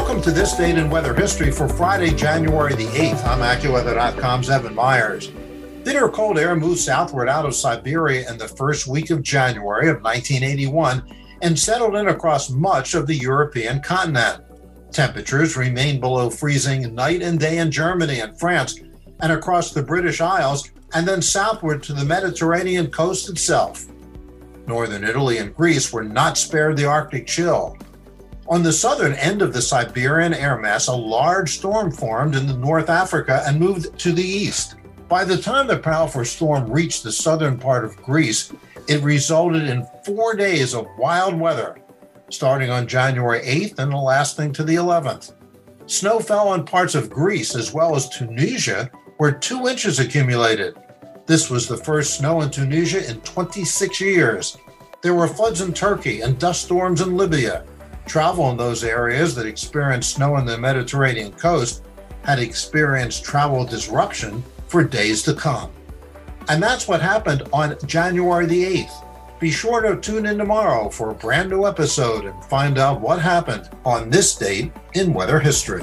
Welcome to this date in weather history for Friday, January the 8th. I'm AccuWeather.com's Evan Myers. Bitter cold air moved southward out of Siberia in the first week of January of 1981 and settled in across much of the European continent. Temperatures remained below freezing night and day in Germany and France and across the British Isles, and then southward to the Mediterranean coast itself. Northern Italy and Greece were not spared the Arctic chill. On the southern end of the Siberian air mass, a large storm formed in North Africa and moved to the east. By the time the powerful storm reached the southern part of Greece, it resulted in four days of wild weather, starting on January 8th and lasting to the 11th. Snow fell on parts of Greece as well as Tunisia, where two inches accumulated. This was the first snow in Tunisia in 26 years. There were floods in Turkey and dust storms in Libya. Travel in those areas that experienced snow on the Mediterranean coast had experienced travel disruption for days to come. And that's what happened on January the 8th. Be sure to tune in tomorrow for a brand new episode and find out what happened on this date in weather history.